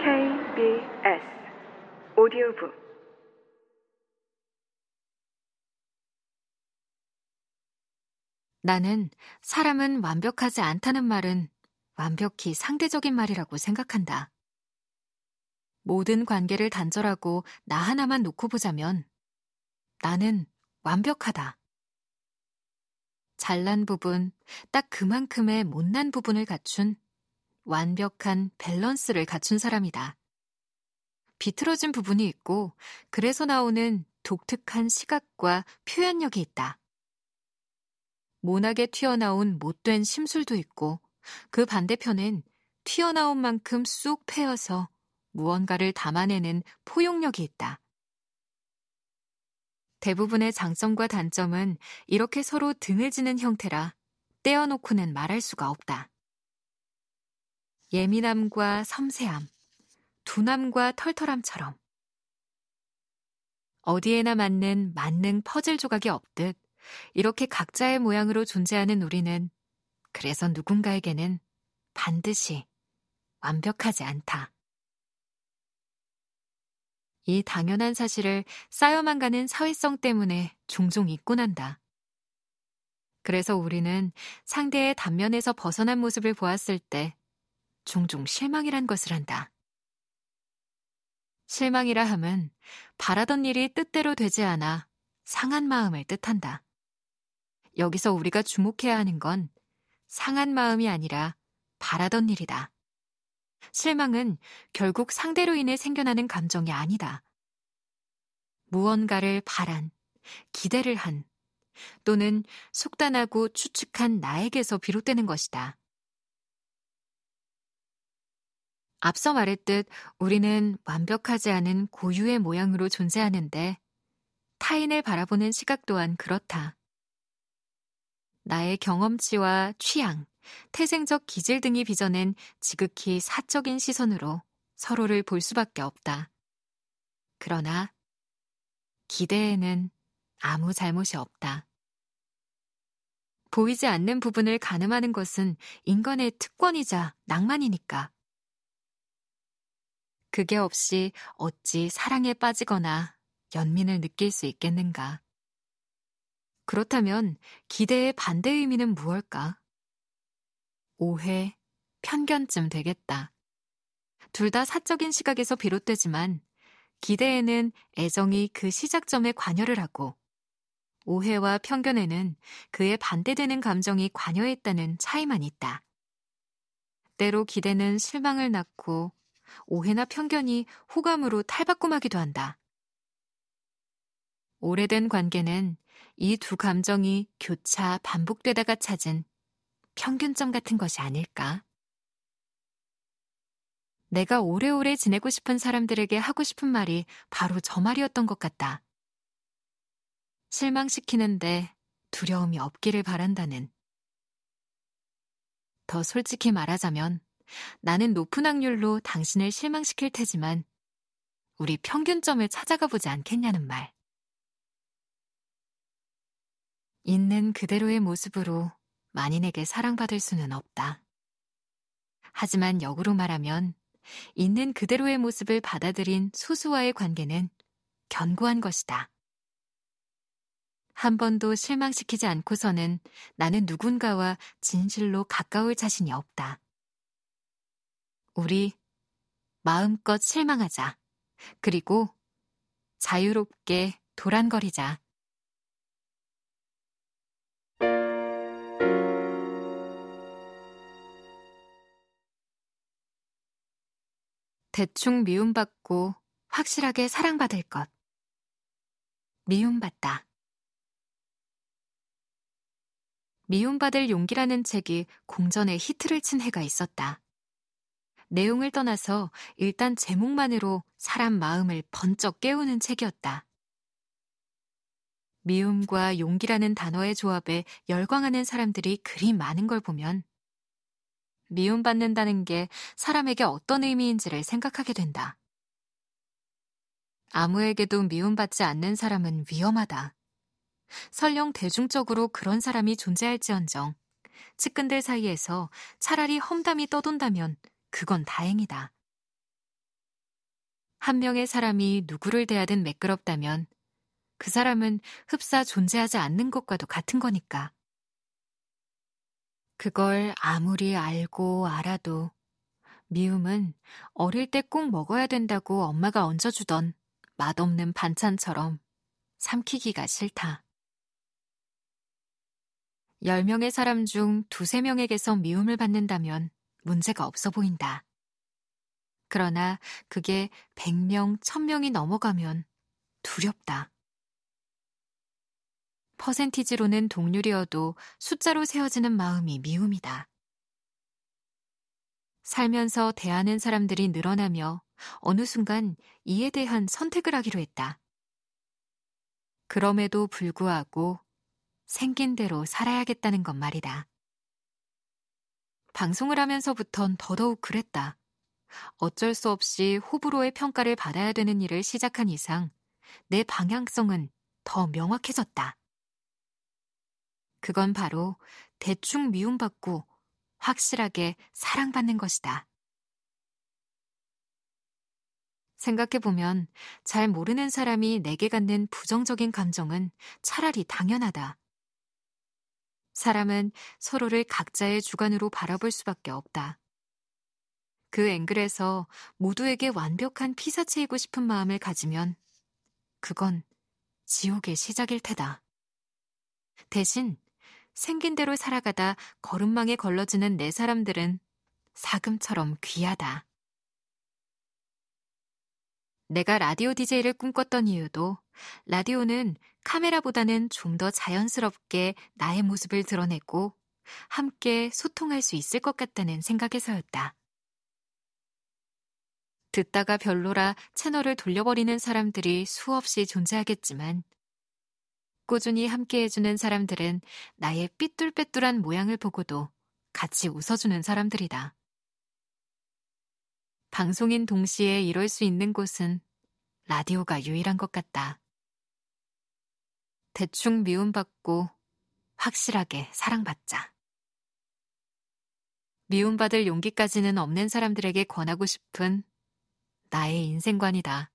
KBS 오디오북 나는 사람은 완벽하지 않다는 말은 완벽히 상대적인 말이라고 생각한다. 모든 관계를 단절하고 나 하나만 놓고 보자면 나는 완벽하다. 잘난 부분, 딱 그만큼의 못난 부분을 갖춘 완벽한 밸런스를 갖춘 사람이다. 비틀어진 부분이 있고, 그래서 나오는 독특한 시각과 표현력이 있다. 모나게 튀어나온 못된 심술도 있고, 그 반대편엔 튀어나온 만큼 쑥 패여서 무언가를 담아내는 포용력이 있다. 대부분의 장점과 단점은 이렇게 서로 등을 지는 형태라 떼어놓고는 말할 수가 없다. 예민함과 섬세함, 둔함과 털털함처럼 어디에나 맞는 만능 퍼즐 조각이 없듯 이렇게 각자의 모양으로 존재하는 우리는 그래서 누군가에게는 반드시 완벽하지 않다. 이 당연한 사실을 쌓여만 가는 사회성 때문에 종종 잊곤 한다. 그래서 우리는 상대의 단면에서 벗어난 모습을 보았을 때 종종 실망이란 것을 한다. 실망이라 함은 바라던 일이 뜻대로 되지 않아 상한 마음을 뜻한다. 여기서 우리가 주목해야 하는 건 상한 마음이 아니라 바라던 일이다. 실망은 결국 상대로 인해 생겨나는 감정이 아니다. 무언가를 바란, 기대를 한, 또는 속단하고 추측한 나에게서 비롯되는 것이다. 앞서 말했듯 우리는 완벽하지 않은 고유의 모양으로 존재하는데 타인을 바라보는 시각 또한 그렇다. 나의 경험치와 취향, 태생적 기질 등이 빚어낸 지극히 사적인 시선으로 서로를 볼 수밖에 없다. 그러나 기대에는 아무 잘못이 없다. 보이지 않는 부분을 가늠하는 것은 인간의 특권이자 낭만이니까. 그게 없이 어찌 사랑에 빠지거나 연민을 느낄 수 있겠는가. 그렇다면 기대의 반대 의미는 무엇일까? 오해, 편견쯤 되겠다. 둘 다 사적인 시각에서 비롯되지만 기대에는 애정이 그 시작점에 관여를 하고 오해와 편견에는 그에 반대되는 감정이 관여했다는 차이만 있다. 때로 기대는 실망을 낳고 오해나 편견이 호감으로 탈바꿈하기도 한다. 오래된 관계는 이 두 감정이 교차 반복되다가 찾은 평균점 같은 것이 아닐까? 내가 오래오래 지내고 싶은 사람들에게 하고 싶은 말이 바로 저 말이었던 것 같다. 실망시키는데 두려움이 없기를 바란다는. 더 솔직히 말하자면 나는 높은 확률로 당신을 실망시킬 테지만 우리 평균점을 찾아가 보지 않겠냐는 말. 있는 그대로의 모습으로 만인에게 사랑받을 수는 없다. 하지만 역으로 말하면 있는 그대로의 모습을 받아들인 소수와의 관계는 견고한 것이다. 한 번도 실망시키지 않고서는 나는 누군가와 진실로 가까울 자신이 없다. 우리 마음껏 실망하자. 그리고 자유롭게 도란거리자. 대충 미움받고 확실하게 사랑받을 것. 미움받다. 미움받을 용기라는 책이 공전에 히트를 친 해가 있었다. 내용을 떠나서 일단 제목만으로 사람 마음을 번쩍 깨우는 책이었다. 미움과 용기라는 단어의 조합에 열광하는 사람들이 그리 많은 걸 보면 미움받는다는 게 사람에게 어떤 의미인지를 생각하게 된다. 아무에게도 미움받지 않는 사람은 위험하다. 설령 대중적으로 그런 사람이 존재할지언정 측근들 사이에서 차라리 험담이 떠돈다면 그건 다행이다. 한 명의 사람이 누구를 대하든 매끄럽다면 그 사람은 흡사 존재하지 않는 것과도 같은 거니까. 그걸 아무리 알고 알아도 미움은 어릴 때 꼭 먹어야 된다고 엄마가 얹어주던 맛없는 반찬처럼 삼키기가 싫다. 10명의 사람 중 두세 명에게서 미움을 받는다면 문제가 없어 보인다. 그러나 그게 100명, 1000명이 넘어가면 두렵다. 퍼센티지로는 동률이어도 숫자로 세워지는 마음이 미움이다. 살면서 대하는 사람들이 늘어나며 어느 순간 이에 대한 선택을 하기로 했다. 그럼에도 불구하고 생긴 대로 살아야겠다는 것 말이다. 방송을 하면서부턴 더더욱 그랬다. 어쩔 수 없이 호불호의 평가를 받아야 되는 일을 시작한 이상 내 방향성은 더 명확해졌다. 그건 바로 대충 미움받고 확실하게 사랑받는 것이다. 생각해보면 잘 모르는 사람이 내게 갖는 부정적인 감정은 차라리 당연하다. 사람은 서로를 각자의 주관으로 바라볼 수밖에 없다. 그 앵글에서 모두에게 완벽한 피사체이고 싶은 마음을 가지면 그건 지옥의 시작일 테다. 대신 생긴 대로 살아가다 걸음망에 걸러지는 내 사람들은 사금처럼 귀하다. 내가 라디오 DJ를 꿈꿨던 이유도 라디오는 카메라보다는 좀 더 자연스럽게 나의 모습을 드러내고 함께 소통할 수 있을 것 같다는 생각에서였다. 듣다가 별로라 채널을 돌려버리는 사람들이 수없이 존재하겠지만 꾸준히 함께 해주는 사람들은 나의 삐뚤빼뚤한 모양을 보고도 같이 웃어주는 사람들이다. 방송인 동시에 이럴 수 있는 곳은 라디오가 유일한 것 같다. 대충 미움받고 확실하게 사랑받자. 미움받을 용기까지는 없는 사람들에게 권하고 싶은 나의 인생관이다.